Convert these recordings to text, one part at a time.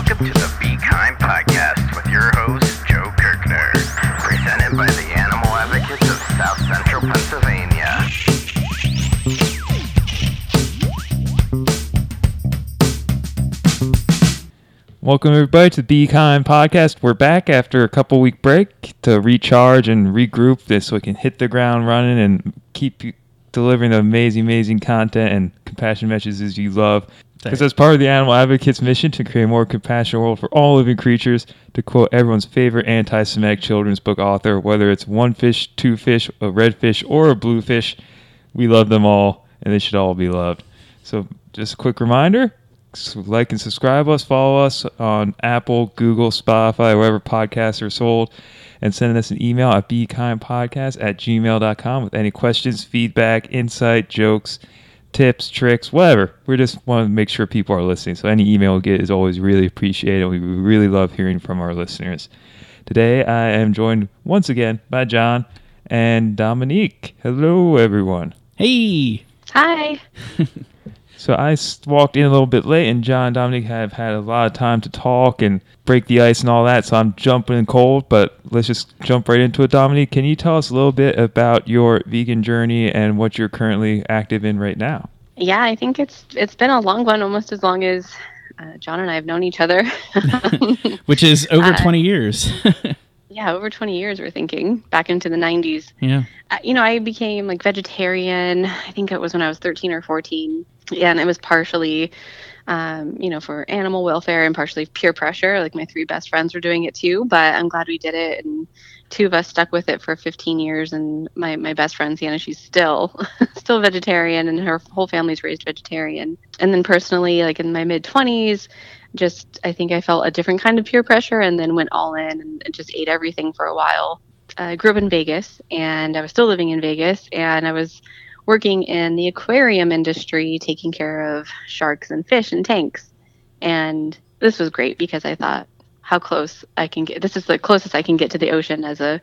Welcome to the Be Kind podcast with your host, Joe Kirkner, presented by the Animal Advocates of South Central Pennsylvania. Welcome everybody to the Be Kind podcast. We're back after a couple week break to recharge and regroup this so we can hit the ground running and keep you delivering the amazing, amazing content and compassion messages you love. Because as part of the Animal Advocates mission to create a more compassionate world for all living creatures, to quote everyone's favorite anti-Semitic children's book author, whether it's one fish, two fish, a red fish, or a blue fish, we love them all, and they should all be loved. So, just a quick reminder: like and subscribe us, follow us on Apple, Google, Spotify, wherever podcasts are sold, and sending us an email at bekindpodcast at gmail.com with any questions, feedback, insight, jokes, tips, tricks, whatever. We just want to make sure people are listening. So any email we get is always really appreciated. We really love hearing from our listeners. Today I am joined once again by John and Dominique. Hello, everyone. Hey, Hi. So I walked in a little bit late, and John and Dominique have had a lot of time to talk and break the ice and all that. So I'm jumping in cold, but let's just jump right into it. Dominique, can you tell us a little bit about your vegan journey and what you're currently active in right now? Yeah, I think it's it's been a long one, almost as long as uh, John and I have known each other. which is over Uh, 20 years. yeah, over 20 years. We're thinking back into the 90s. yeah. Uh, you know, I became like vegetarian. I think it was when I was 13 or 14, yeah, and it was partially, um, you know, for animal welfare and partially peer pressure. Like my three best friends were doing it too, but I'm glad we did it. And two of us stuck with it for 15 years. And my my best friend Sienna, she's still still vegetarian, and her whole family's raised vegetarian. And then personally, like in my mid 20s. Just, I think I felt a different kind of peer pressure and then went all in and just ate everything for a while uh, I grew up in Vegas and I was still living in Vegas and I was working in the aquarium industry taking care of sharks and fish and tanks. And this was great because I thought how close I can get. This is the closest I can get to the ocean as a,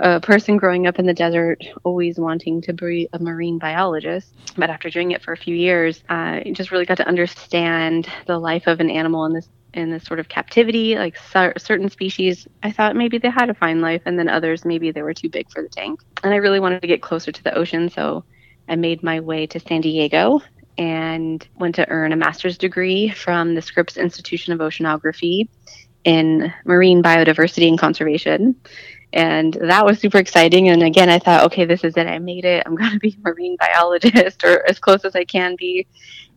a person growing up in the desert, always wanting to be a marine biologist. But after doing it for a few years, I just really got to understand the life of an animal in this in this sort of captivity. Like cer- certain species, I thought maybe they had a fine life, and then others maybe they were too big for the tank. And I really wanted to get closer to the ocean, so I made my way to San Diego and went to earn a master's degree from the Scripps Institution of Oceanography in marine biodiversity and conservation. And that was super exciting. And again, I thought, okay, this is it. I made it. I'm going to be a marine biologist or as close as I can be.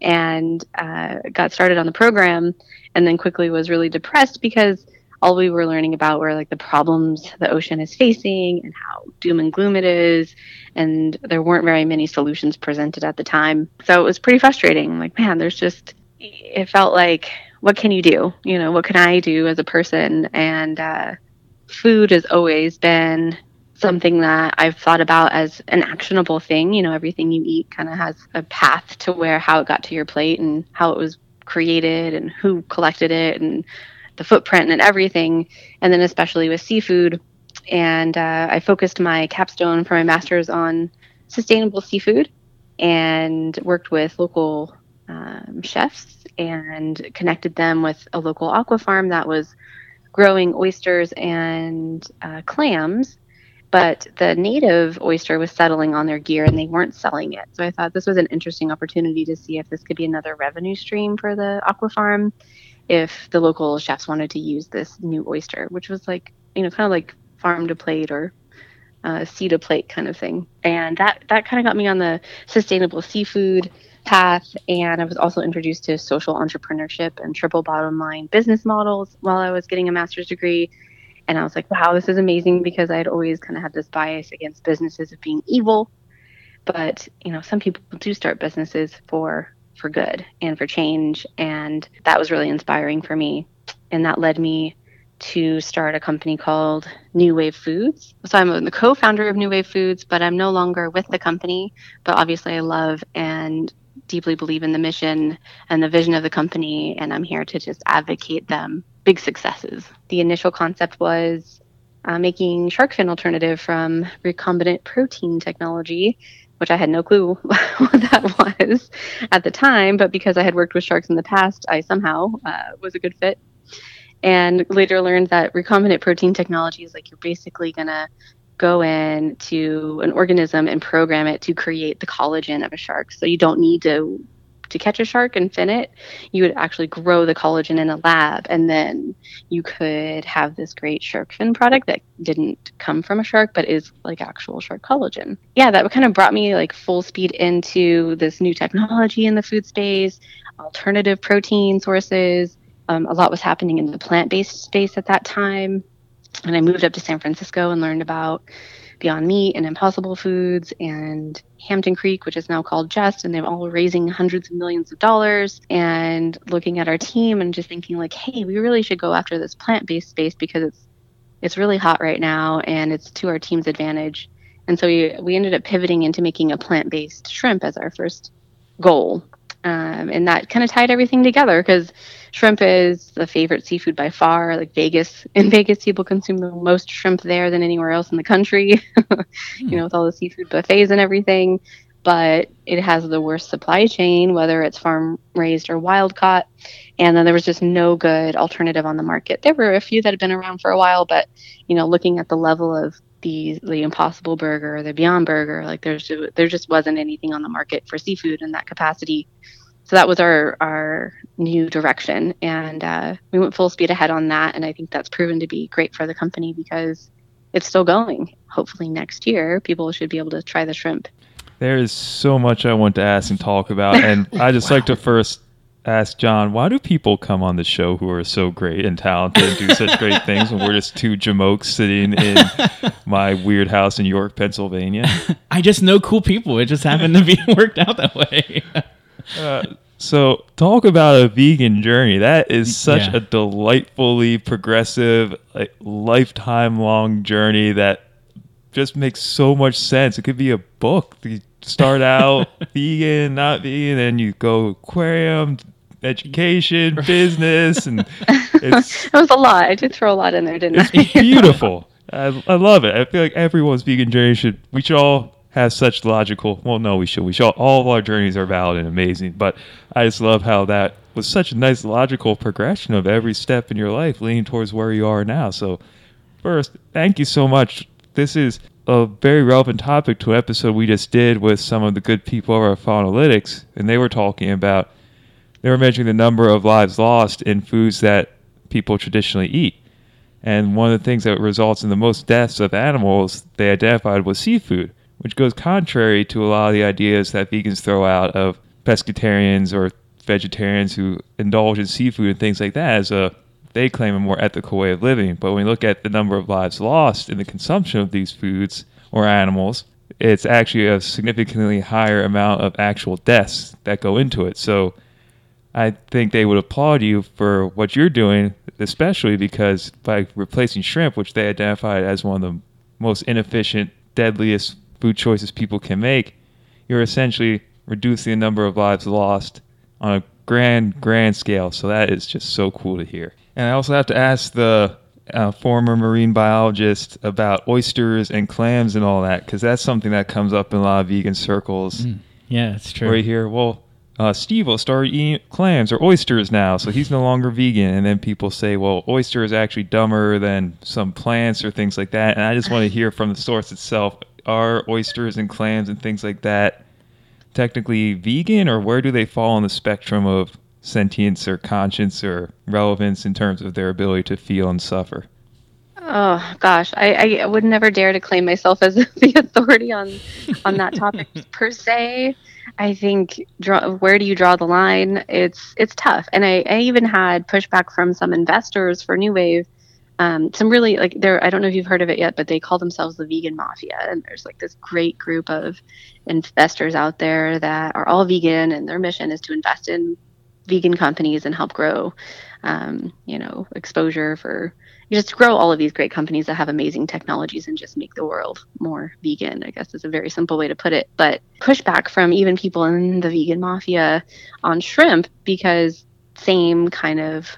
And uh, got started on the program and then quickly was really depressed because all we were learning about were like the problems the ocean is facing and how doom and gloom it is and there weren't very many solutions presented at the time so it was pretty frustrating like man there's just it felt like what can you do you know what can i do as a person and uh, food has always been something that I've thought about as an actionable thing. You know, everything you eat kind of has a path to where how it got to your plate and how it was created and who collected it and the footprint and everything. And then especially with seafood. And uh, I focused my capstone for my master's on sustainable seafood and worked with local um, chefs and connected them with a local aqua farm that was growing oysters and uh, clams but the native oyster was settling on their gear and they weren't selling it. So I thought this was an interesting opportunity to see if this could be another revenue stream for the aqua farm if the local chefs wanted to use this new oyster, which was like, you know, kind of like farm to plate or uh, sea to plate kind of thing. And that, that kind of got me on the sustainable seafood path. And I was also introduced to social entrepreneurship and triple bottom line business models while I was getting a master's degree and I was like, wow, this is amazing because I had always kind of had this bias against businesses of being evil. But, you know, some people do start businesses for for good and for change. And that was really inspiring for me. And that led me to start a company called New Wave Foods. So I'm the co-founder of New Wave Foods, but I'm no longer with the company. But obviously I love and deeply believe in the mission and the vision of the company and I'm here to just advocate them big successes. The initial concept was uh, making shark fin alternative from recombinant protein technology, which I had no clue what that was at the time. But because I had worked with sharks in the past, I somehow uh, was a good fit. and later learned that recombinant protein technology is like you're basically going to go in to an organism and program it to create the collagen of a shark. So you don't need to to catch a shark and fin it. You would actually grow the collagen in a lab, and then you could have this great shark fin product that didn't come from a shark, but is like actual shark collagen. Yeah, that kind of brought me like full speed into this new technology in the food space, alternative protein sources. Um, a lot was happening in the plant-based space at that time and I moved up to San Francisco and learned about Beyond Meat and Impossible Foods and Hampton Creek, which is now called Just, and they're all raising hundreds of millions of dollars. And looking at our team and just thinking like, hey, we really should go after this plant-based space because it's it's really hot right now and it's to our team's advantage. And so we we ended up pivoting into making a plant-based shrimp as our first goal. Um, and that kind of tied everything together because shrimp is the favorite seafood by far. Like Vegas, in Vegas, people consume the most shrimp there than anywhere else in the country. you know, with all the seafood buffets and everything. But it has the worst supply chain, whether it's farm raised or wild caught. And then there was just no good alternative on the market. There were a few that had been around for a while, but you know, looking at the level of the the Impossible Burger, the Beyond Burger, like there's there just wasn't anything on the market for seafood in that capacity. So that was our our new direction. And uh, we went full speed ahead on that. And i think that's proven to be great for the company because it's still going. Hopefully next year people should be able to try the shrimp. There is so much i want to ask and talk about. And i just wow. like to first ask john why do people come on the show who are so great and talented and do such great things and we're just two jamokes sitting in my weird house in york pennsylvania i just know cool people it just happened to be worked out that way uh, so talk about a vegan journey. That is such yeah. a delightfully progressive, like lifetime long journey that just makes so much sense. It could be a book. You start out vegan, not vegan, and you go aquarium, education, business, and it's it was a lot. I did throw a lot in there, didn't it's I? It's beautiful. I, I love it. I feel like everyone's vegan journey should we should all has such logical. Well, no, we should. We should. All of our journeys are valid and amazing. But I just love how that was such a nice logical progression of every step in your life, leading towards where you are now. So, first, thank you so much. This is a very relevant topic to an episode we just did with some of the good people over at Faunalytics, and they were talking about they were measuring the number of lives lost in foods that people traditionally eat. And one of the things that results in the most deaths of animals they identified was seafood which goes contrary to a lot of the ideas that vegans throw out of pescatarians or vegetarians who indulge in seafood and things like that as a they claim a more ethical way of living. But when we look at the number of lives lost in the consumption of these foods or animals, it's actually a significantly higher amount of actual deaths that go into it. So I think they would applaud you for what you're doing, especially because by replacing shrimp, which they identified as one of the most inefficient, deadliest food choices people can make, you're essentially reducing the number of lives lost on a grand, grand scale. So that is just so cool to hear. And I also have to ask the uh, former marine biologist about oysters and clams and all that, because that's something that comes up in a lot of vegan circles. Mm, yeah, it's true. Right here, well, uh, Steve will start eating clams or oysters now, so he's no longer vegan. And then people say, well, oyster is actually dumber than some plants or things like that. And I just want to hear from the source itself are oysters and clams and things like that technically vegan, or where do they fall on the spectrum of sentience or conscience or relevance in terms of their ability to feel and suffer? Oh gosh, I, I would never dare to claim myself as the authority on on that topic per se. I think draw, where do you draw the line? It's it's tough, and I, I even had pushback from some investors for New Wave um, some really like there i don't know if you've heard of it yet but they call themselves the vegan mafia and there's like this great group of investors out there that are all vegan and their mission is to invest in vegan companies and help grow um, you know exposure for just grow all of these great companies that have amazing technologies and just make the world more vegan i guess is a very simple way to put it. But pushback from even people in the vegan mafia on shrimp because same kind of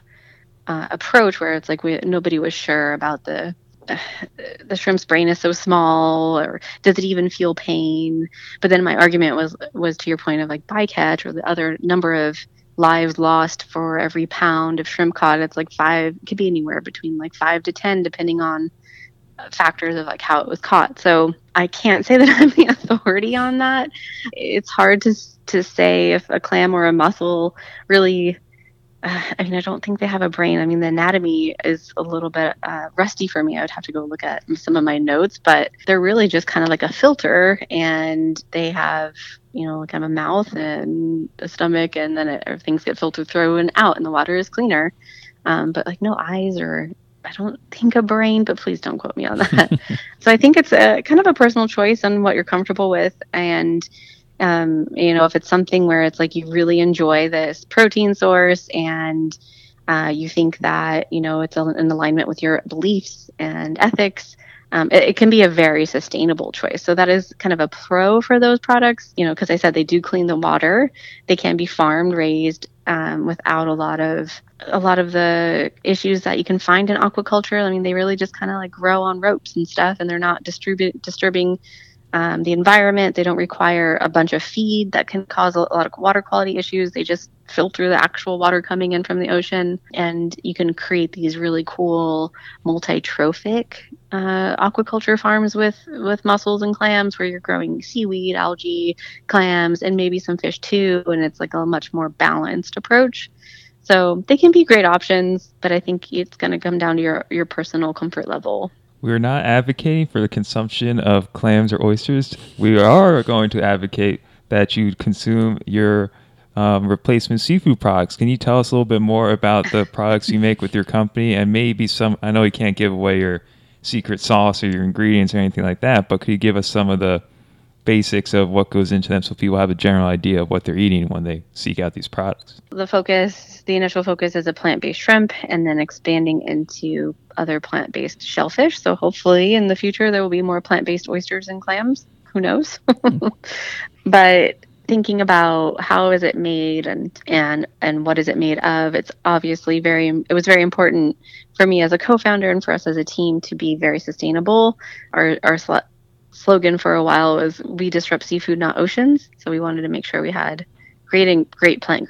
uh, approach where it's like we nobody was sure about the the shrimp's brain is so small or does it even feel pain? But then my argument was was to your point of like bycatch or the other number of lives lost for every pound of shrimp caught. It's like five, it could be anywhere between like five to 10, depending on uh, factors of like how it was caught. So I can't say that I'm the authority on that. It's hard to, to say if a clam or a mussel really uh, I mean, I don't think they have a brain. I mean, the anatomy is a little bit uh, rusty for me. I would have to go look at some of my notes, but they're really just kind of like a filter, and they have, you know, kind of a mouth and a stomach, and then it, things get filtered through and out, and the water is cleaner. Um, but like no eyes or I don't think a brain, but please don't quote me on that. so I think it's a kind of a personal choice on what you're comfortable with, and um, you know, if it's something where it's like you really enjoy this protein source and uh, you think that, you know, it's in alignment with your beliefs and ethics, um, it, it, can be a very sustainable choice. So that is kind of a pro for those products, you know, because I said they do clean the water. They can be farmed, raised um, without a lot of a lot of the issues that you can find in aquaculture. I mean, they really just kind of like grow on ropes and stuff, and they're not distribute disturbing um, the environment. They don't require a bunch of feed that can cause a, lot of water quality issues. They just filter the actual water coming in from the ocean, and you can create these really cool multi-trophic uh, aquaculture farms with with mussels and clams, where you're growing seaweed, algae, clams, and maybe some fish too. And it's like a much more balanced approach. So they can be great options, but I think it's going to come down to your your personal comfort level. We're not advocating for the consumption of clams or oysters. We are going to advocate that you consume your um, replacement seafood products. Can you tell us a little bit more about the products you make with your company and maybe some? I know you can't give away your secret sauce or your ingredients or anything like that, but could you give us some of the basics of what goes into them so people have a general idea of what they're eating when they seek out these products. The focus, the initial focus is a plant based shrimp and then expanding into other plant based shellfish. So hopefully in the future there will be more plant based oysters and clams. Who knows? but thinking about how is it made and and and what is it made of it's obviously very it was very important for me as a co-founder and for us as a team to be very sustainable our our slogan for a while was "We disrupt seafood, not oceans." So we wanted to make sure we had great, great plant,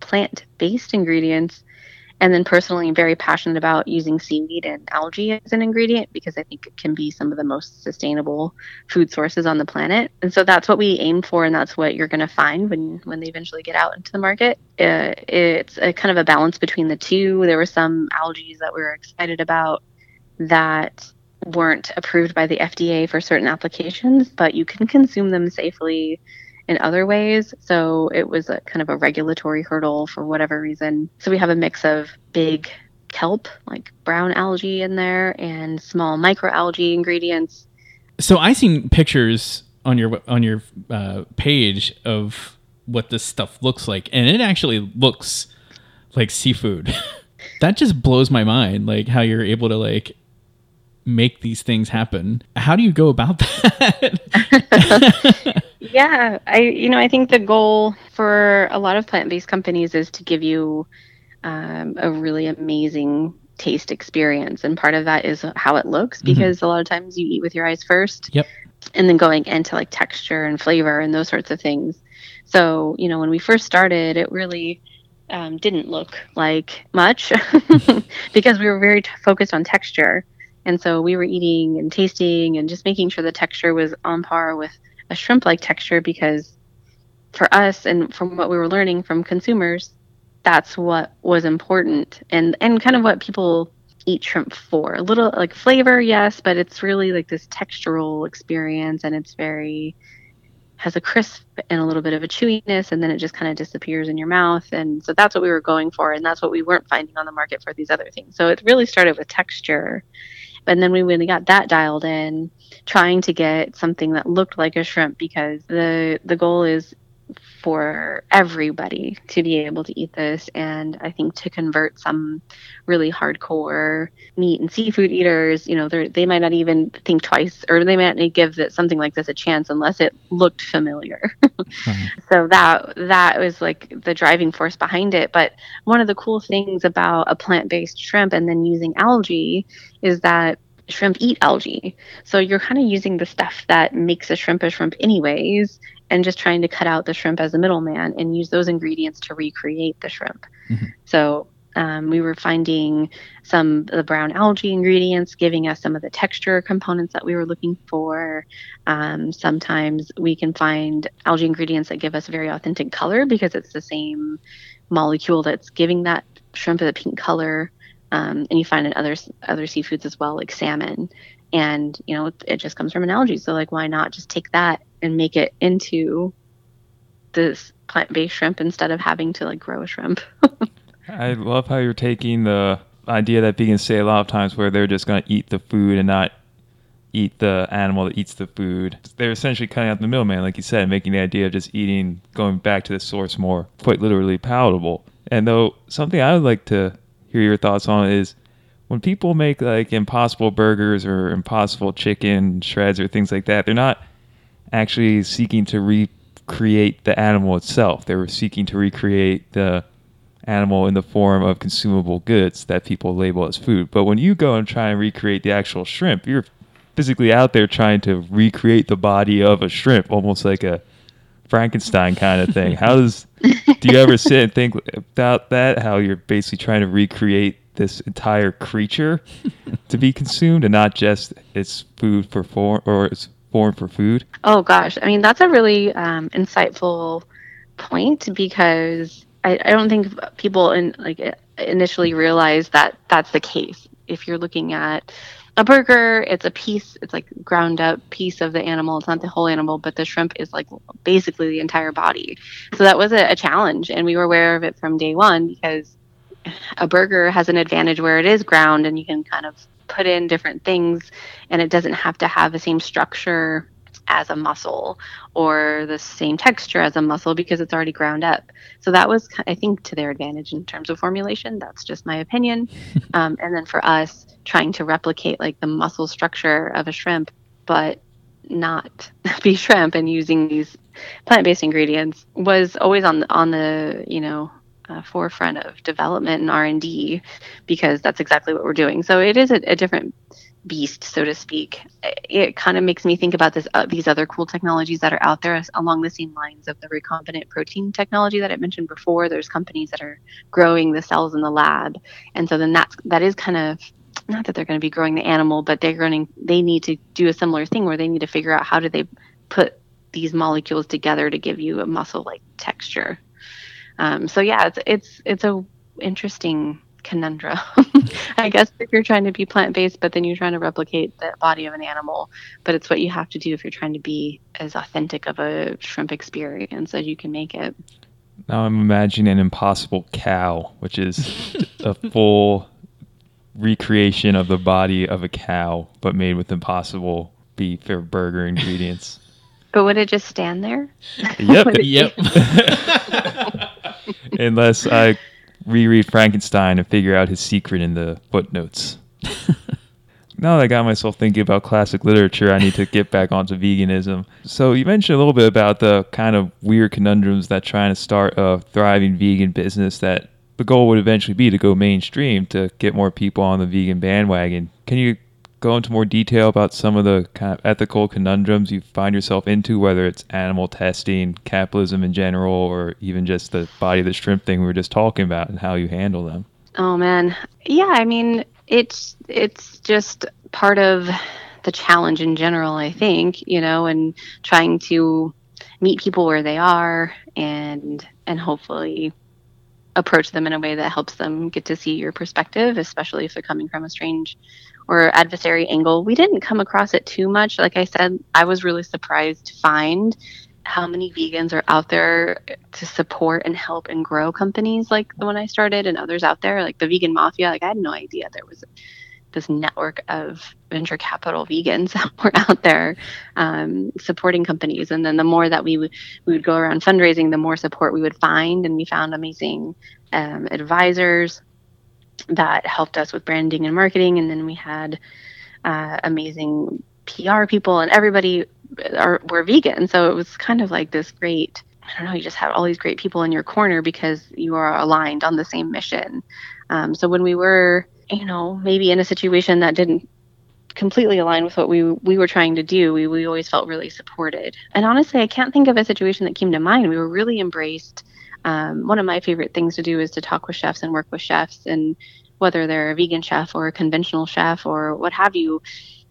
plant-based ingredients. And then personally, very passionate about using seaweed and algae as an ingredient because I think it can be some of the most sustainable food sources on the planet. And so that's what we aim for, and that's what you're going to find when when they eventually get out into the market. Uh, it's a kind of a balance between the two. There were some algae that we were excited about that weren't approved by the FDA for certain applications, but you can consume them safely in other ways. So it was a kind of a regulatory hurdle for whatever reason. So we have a mix of big kelp, like brown algae in there, and small microalgae ingredients. So I seen pictures on your on your uh, page of what this stuff looks like, and it actually looks like seafood. that just blows my mind, like how you're able to like make these things happen. How do you go about that? yeah, I you know I think the goal for a lot of plant-based companies is to give you um, a really amazing taste experience, and part of that is how it looks mm-hmm. because mm-hmm. a lot of times you eat with your eyes first. Yep. And then going into like texture and flavor and those sorts of things. So, you know, when we first started, it really um, didn't look like much because we were very t- focused on texture. And so we were eating and tasting and just making sure the texture was on par with a shrimp like texture because for us and from what we were learning from consumers, that's what was important and, and kind of what people eat shrimp for. A little like flavor, yes, but it's really like this textural experience and it's very has a crisp and a little bit of a chewiness and then it just kind of disappears in your mouth and so that's what we were going for and that's what we weren't finding on the market for these other things so it really started with texture and then we really got that dialed in, trying to get something that looked like a shrimp because the the goal is for everybody to be able to eat this and i think to convert some really hardcore meat and seafood eaters you know they might not even think twice or they might not give that something like this a chance unless it looked familiar mm-hmm. so that that was like the driving force behind it but one of the cool things about a plant-based shrimp and then using algae is that shrimp eat algae. So you're kind of using the stuff that makes a shrimp a shrimp anyways, and just trying to cut out the shrimp as a middleman and use those ingredients to recreate the shrimp. Mhm. So um, we were finding some of the brown algae ingredients, giving us some of the texture components that we were looking for. Um, sometimes we can find algae ingredients that give us very authentic color because it's the same molecule that's giving that shrimp the pink color. Um, and you find in other other seafoods as well, like salmon. And you know, it, it just comes from an algae. So like, why not just take that and make it into this plant-based shrimp instead of having to like grow a shrimp? I love how you're taking the idea that vegans say a lot of times where they're just going to eat the food and not eat the animal that eats the food. They're essentially cutting out the middleman, like you said, making the idea of just eating, going back to the source more quite literally palatable. And though something I would like to hear your thoughts on is when people make like impossible burgers or impossible chicken shreds or things like that, they're not actually seeking to recreate the animal itself. They were seeking to recreate the animal in the form of consumable goods that people label as food. But when you go and try and recreate the actual shrimp, you're physically out there trying to recreate the body of a shrimp, almost like a Frankenstein kind of thing. How does do you ever sit and think about that? How you're basically trying to recreate this entire creature to be consumed and not just its food for form or its form for food? Oh gosh, I mean that's a really um, insightful point because I, I don't think people in like initially realize that that's the case. If you're looking at a burger, it's a piece, it's like ground up piece of the animal. It's not the whole animal, but the shrimp is like basically the entire body. So that was a, a challenge, and we were aware of it from day one because a burger has an advantage where it is ground and you can kind of put in different things and it doesn't have to have the same structure as a muscle or the same texture as a muscle because it's already ground up. So that was, I think, to their advantage in terms of formulation. That's just my opinion. um, and then for us, trying to replicate like the muscle structure of a shrimp, but not be shrimp and using these plant-based ingredients was always on the, on the you know uh, forefront of development and R&D because that's exactly what we're doing. So it is a, a different beast, so to speak. It kind of makes me think about this uh, these other cool technologies that are out there along the same lines of the recombinant protein technology that I mentioned before. There's companies that are growing the cells in the lab, and so then that's that is kind of not that they're going to be growing the animal, but they're going to they need to do a similar thing where they need to figure out how do they put these molecules together to give you a muscle like texture. Um, so yeah, it's it's it's a interesting conundrum. I guess if you're trying to be plant based, but then you're trying to replicate the body of an animal, but it's what you have to do if you're trying to be as authentic of a shrimp experience as you can make it. Now I'm imagining an impossible cow, which is a full recreation of the body of a cow, but made with impossible beef or burger ingredients. But would it just stand there? Yep. Yep. Unless I reread Frankenstein and figure out his secret in the footnotes. now that I got myself thinking about classic literature, I need to get back onto veganism. So you mentioned a little bit about the kind of weird conundrums that trying to start a thriving vegan business that the goal would eventually be to go mainstream to get more people on the vegan bandwagon. Can you go into more detail about some of the kind of ethical conundrums you find yourself into, whether it's animal testing, capitalism in general, or even just the body of the shrimp thing we were just talking about and how you handle them? Oh man. Yeah, I mean, it's it's just part of the challenge in general, I think, you know, and trying to meet people where they are and and hopefully approach them in a way that helps them get to see your perspective, especially if they're coming from a strange or adversary angle. We didn't come across it too much. Like I said, I was really surprised to find how many vegans are out there to support and help and grow companies like the one I started and others out there, like the Vegan Mafia. Like I had no idea there was this network of venture capital vegans that were out there um, supporting companies. And then the more that we would we would go around fundraising, the more support we would find, and we found amazing um, advisors that helped us with branding and marketing. And then we had uh, amazing PR people, and everybody are were vegan. So it was kind of like this great. I don't know. You just have all these great people in your corner because you are aligned on the same mission. Um, so when we were, you know, maybe in a situation that didn't completely align with what we we were trying to do. We we always felt really supported. And honestly, I can't think of a situation that came to mind. We were really embraced. Um, one of my favorite things to do is to talk with chefs and work with chefs, and whether they're a vegan chef or a conventional chef or what have you,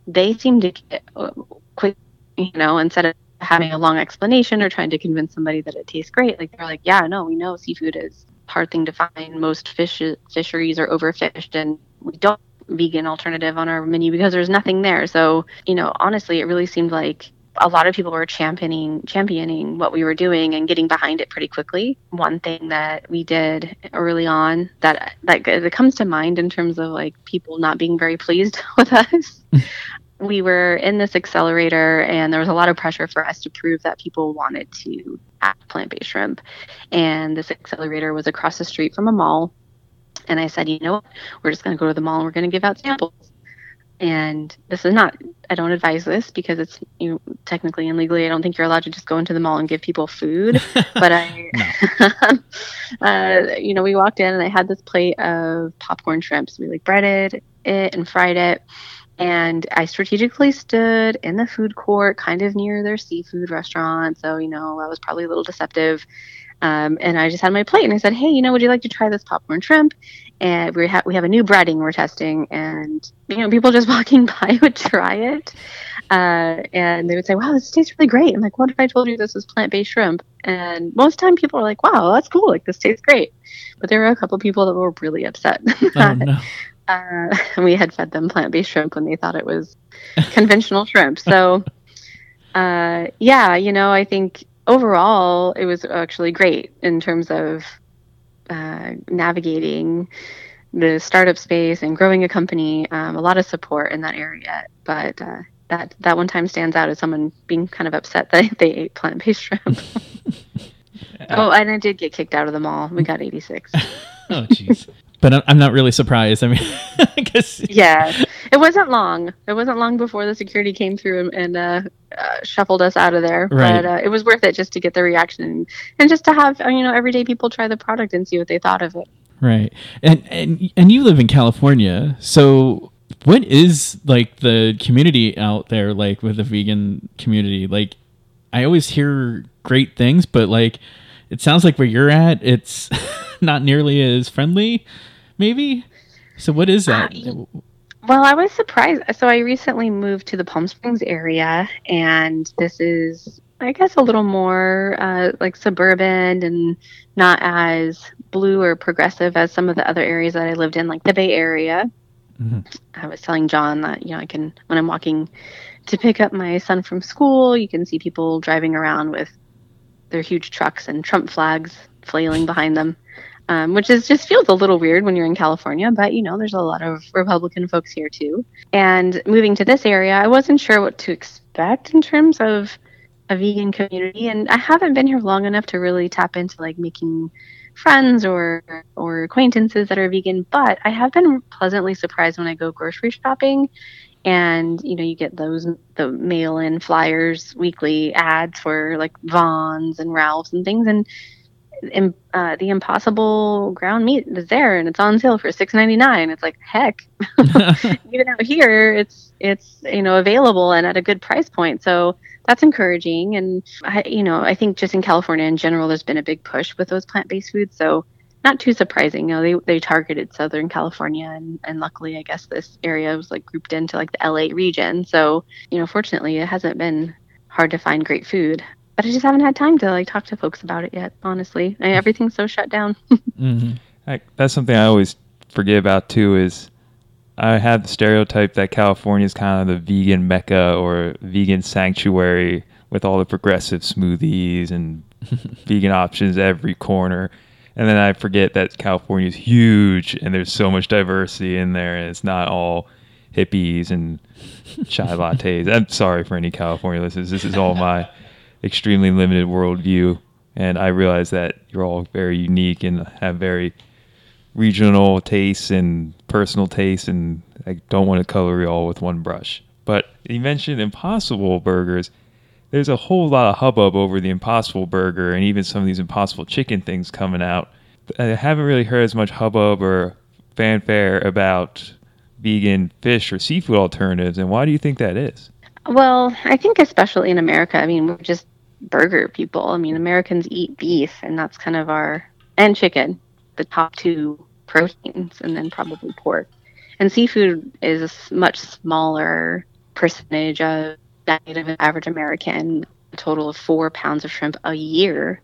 they seem to get uh, quick, you know, instead of having a long explanation or trying to convince somebody that it tastes great, like they're like, yeah, no, we know seafood is hard thing to find. Most fish fisheries are overfished, and we don't vegan alternative on our menu because there's nothing there. So, you know, honestly, it really seemed like a lot of people were championing championing what we were doing and getting behind it pretty quickly. One thing that we did early on that that, that comes to mind in terms of like people not being very pleased with us. we were in this accelerator and there was a lot of pressure for us to prove that people wanted to add plant-based shrimp. And this accelerator was across the street from a mall and I said, you know what? We're just going to go to the mall and we're going to give out samples. And this is not, I don't advise this because it's you know, technically and legally, I don't think you're allowed to just go into the mall and give people food. but I, uh, you know, we walked in and I had this plate of popcorn shrimps. We like breaded it and fried it. And I strategically stood in the food court, kind of near their seafood restaurant. So, you know, I was probably a little deceptive. Um, and I just had my plate and I said, Hey, you know, would you like to try this popcorn shrimp? And we have we have a new breading we're testing, and you know, people just walking by would try it, uh, and they would say, "Wow, this tastes really great." I'm like, "What if I told you this was plant-based shrimp?" And most time, people are like, "Wow, that's cool. Like this tastes great," but there were a couple people that were really upset. Oh, no. uh, we had fed them plant-based shrimp when they thought it was conventional shrimp. So, uh, yeah, you know, I think overall, it was actually great in terms of uh, navigating the startup space and growing a company. Um, a lot of support in that area, but uh, that that one time stands out as someone being kind of upset that they ate plant based shrimp. oh, and I did get kicked out of the mall. We got 86. oh, jeez. But I'm not really surprised. I mean, I guess. Yeah, it wasn't long. It wasn't long before the security came through and, uh, uh, shuffled us out of there. Right. But uh, it was worth it just to get the reaction and, and just to have uh, you know everyday people try the product and see what they thought of it. Right. And and and you live in California, so what is like the community out there like with the vegan community? Like, I always hear great things, but like, it sounds like where you're at, it's not nearly as friendly maybe. So what is that? Uh, well, I was surprised. So I recently moved to the Palm Springs area, and this is, I guess, a little more uh, like suburban and not as blue or progressive as some of the other areas that I lived in, like the Bay Area. Mm-hmm. I was telling John that you know I can when I'm walking to pick up my son from school, you can see people driving around with their huge trucks and Trump flags flailing behind them um, which is just feels a little weird when you're in California. But you know, there's a lot of Republican folks here too. And moving to this area, I wasn't sure what to expect in terms of a vegan community, and I haven't been here long enough to really tap into like making friends or or acquaintances that are vegan. But I have been pleasantly surprised when I go grocery shopping and you know you get those the mail in flyers weekly ads for like Vons and Ralphs and things and uh, the Impossible ground meat is there and it's on sale for six ninety nine. It's like heck, even out here, it's it's you know available and at a good price point. So that's encouraging. And I, you know, I think just in California in general, there's been a big push with those plant based foods. So not too surprising. You know, they they targeted Southern California, and and luckily, I guess this area was like grouped into like the LA region. So you know, fortunately, it hasn't been hard to find great food but I just haven't had time to like talk to folks about it yet. Honestly, I, everything's so shut down. mm-hmm. I, that's something I always forget about too. Is I have the stereotype that California is kind of the vegan mecca or vegan sanctuary with all the progressive smoothies and vegan options every corner. And then I forget that California is huge and there's so much diversity in there, and it's not all hippies and chai lattes. I'm sorry for any California listeners. This is all my extremely limited worldview, and I realize that you're all very unique and have very regional tastes and personal tastes, and I don't want to color you all with one brush. But you mentioned Impossible Burgers. There's a whole lot of hubbub over the Impossible Burger and even some of these Impossible Chicken things coming out. I haven't really heard as much hubbub or fanfare about vegan fish or seafood alternatives, and why do you think that is? Well, I think especially in America, I mean, we're just burger people. I mean, Americans eat beef, and that's kind of our and chicken, the top two proteins, and then probably pork. And seafood is a much smaller percentage of diet of an average American. A total of four pounds of shrimp a year.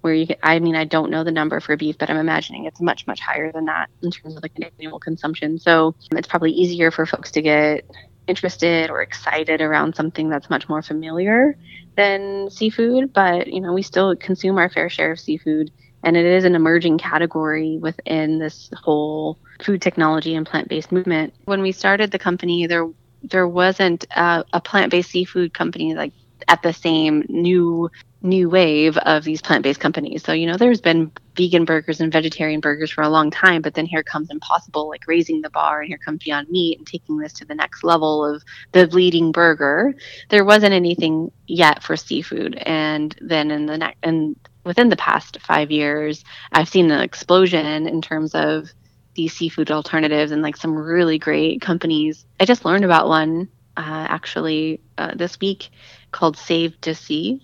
Where you, I mean, I don't know the number for beef, but I'm imagining it's much, much higher than that in terms of like an annual consumption. So it's probably easier for folks to get interested or excited around something that's much more familiar than seafood, but you know, we still consume our fair share of seafood and it is an emerging category within this whole food technology and plant-based movement. When we started the company, there there wasn't a, a plant-based seafood company like at the same new new wave of these plant-based companies. So, you know, there's been vegan burgers and vegetarian burgers for a long time, but then here comes Impossible like raising the bar and here comes Beyond Meat and taking this to the next level of the leading burger. There wasn't anything yet for seafood and then in the next and within the past 5 years, I've seen an explosion in terms of these seafood alternatives and like some really great companies. I just learned about one uh, actually uh, this week called Save Da Sea,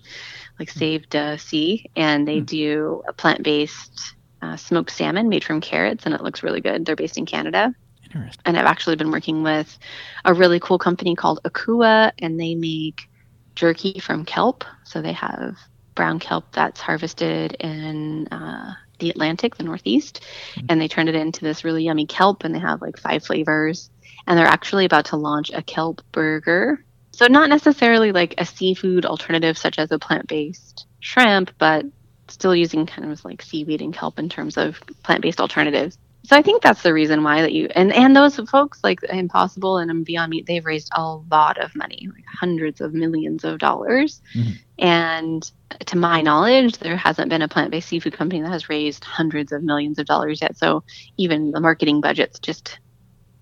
like Save Da Sea, and they do a plant-based uh, smoked salmon made from carrots, and it looks really good. They're based in Canada, Interesting. and I've actually been working with a really cool company called Akua, and they make jerky from kelp. So they have brown kelp that's harvested in uh, the Atlantic, the Northeast, and they turn it into this really yummy kelp, and they have like five flavors. And they're actually about to launch a kelp burger. So not necessarily like a seafood alternative such as a plant-based shrimp, but still using kind of like seaweed and kelp in terms of plant-based alternatives. So I think that's the reason why that you and and those folks like Impossible and Beyond Meat, they've raised a lot of money, like hundreds of millions of dollars. Mhm. And to my knowledge, there hasn't been a plant-based seafood company that has raised hundreds of millions of dollars yet. So even the marketing budgets just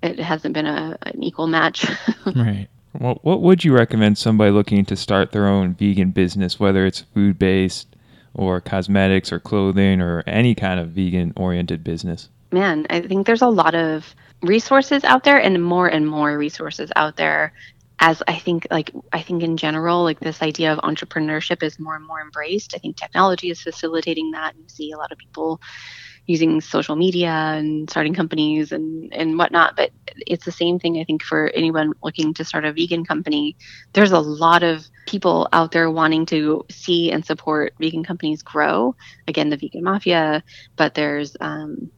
it hasn't been a, an equal match. Right. What what would you recommend somebody looking to start their own vegan business, whether it's food based or cosmetics or clothing or any kind of vegan oriented business? man, I think there's a lot of resources out there and more and more resources out there as I think like I think in general like this idea of entrepreneurship is more and more embraced. I think technology is facilitating that. You see a lot of people using social media and starting companies and and whatnot but it's the same thing i think for anyone looking to start a vegan company. There's a lot of people out there wanting to see and support vegan companies grow. Again the vegan mafia but there's um,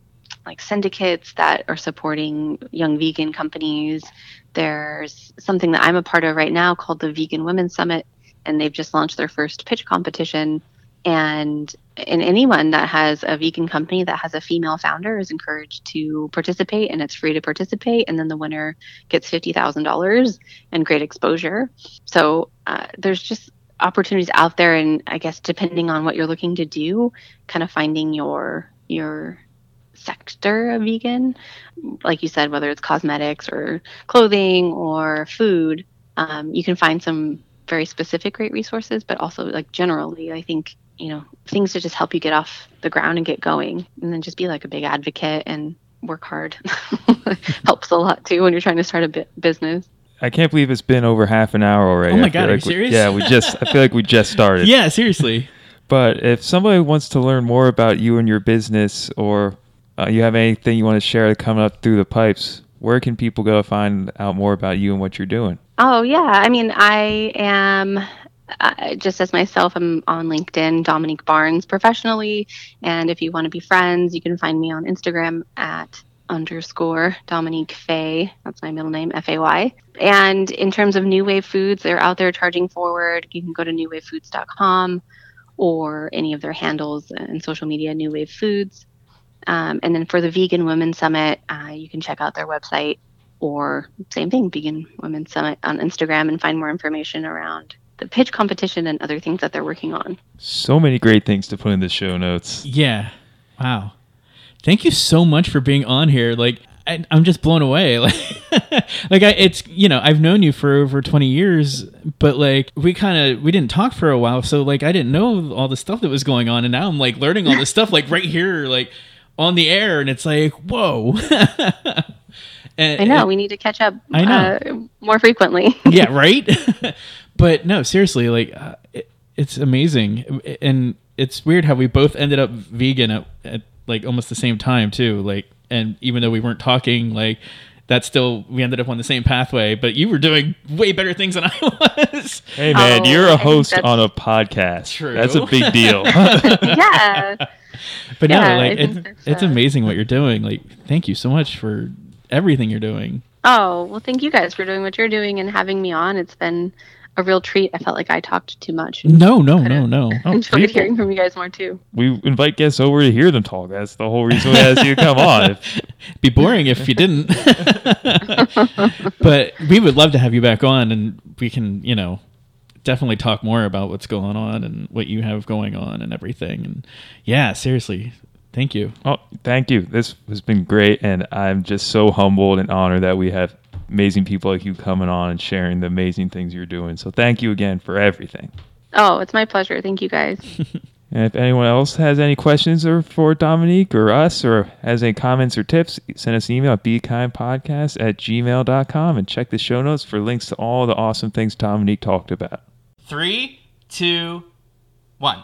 like syndicates that are supporting young vegan companies. There's something that I'm a part of right now called the Vegan Women Summit, and they've just launched their first pitch competition. And and anyone that has a vegan company that has a female founder is encouraged to participate, and it's free to participate. And then the winner gets fifty thousand dollars and great exposure. So uh, there's just opportunities out there, and I guess depending on what you're looking to do, kind of finding your your sector of vegan, like you said, whether it's cosmetics or clothing or food, um, you can find some very specific great resources, but also like generally, I think you know things to just help you get off the ground and get going, and then just be like a big advocate and work hard. Helps a lot too when you're trying to start a bi- business. I can't believe it's been over half an hour already. Oh my I feel God, are like you we- serious? yeah, we just. I feel like we just started. Yeah, seriously. But if somebody wants to learn more about you and your business, or uh, you have anything you want to share coming up through the pipes, where can people go to find out more about you and what you're doing? Oh yeah, I mean, I am uh, just as myself. I'm on LinkedIn, Dominique Barnes, professionally, and if you want to be friends, you can find me on Instagram at underscore Dominique Fay. That's my middle name, F A Y. And in terms of New Wave Foods, they're out there charging forward. You can go to newwavefoods.com or any of their handles and social media, New Wave Foods. Um, and then for the Vegan Women Summit, uh, you can check out their website or same thing, Vegan Women Summit on Instagram and find more information around the pitch competition and other things that they're working on. So many great things to put in the show notes. Yeah. Wow. Thank you so much for being on here. Like, I, I'm just blown away. Like, like I, it's you know I've known you for over 20 years, but like we kind of we didn't talk for a while, so like I didn't know all the stuff that was going on, and now I'm like learning all this stuff like right here, like on the air, and it's like whoa. And, I know and- we need to catch up. I know. uh, more frequently. yeah, right. but no, seriously, like uh, it, it's amazing, and it's weird how we both ended up vegan at, at like almost the same time too. Like, and even though we weren't talking, like that still we ended up on the same pathway. But you were doing way better things than I was. Hey man, Oh, you're a oh, host on a podcast. True. That's a big deal. yeah. But Yeah, no, like it, that's, it's amazing what you're doing. Like, thank you so much for everything you're doing. Oh well, thank you guys for doing what you're doing and having me on. It's been a real treat. I felt like I talked too much. No, no, no, no. Oh, Enjoyed people- hearing from you guys more too. we invite guests over to hear them talk. That's the whole reason we asked you to come on. If- be boring if you didn't. but we would love to have you back on, and we can, you know, definitely talk more about what's going on and what you have going on and everything. And yeah, seriously, thank you. Oh, thank you. This has been great, and I'm just so humbled and honored that we have amazing people like you coming on and sharing the amazing things you're doing. So thank you again for everything. Oh, it's my pleasure. Thank you guys. And if anyone else has any questions or for Dominique or us or has any comments or tips, send us an email at bekindpodcast at gmail.com and check the show notes for links to all the awesome things Dominique talked about. Three, two, one.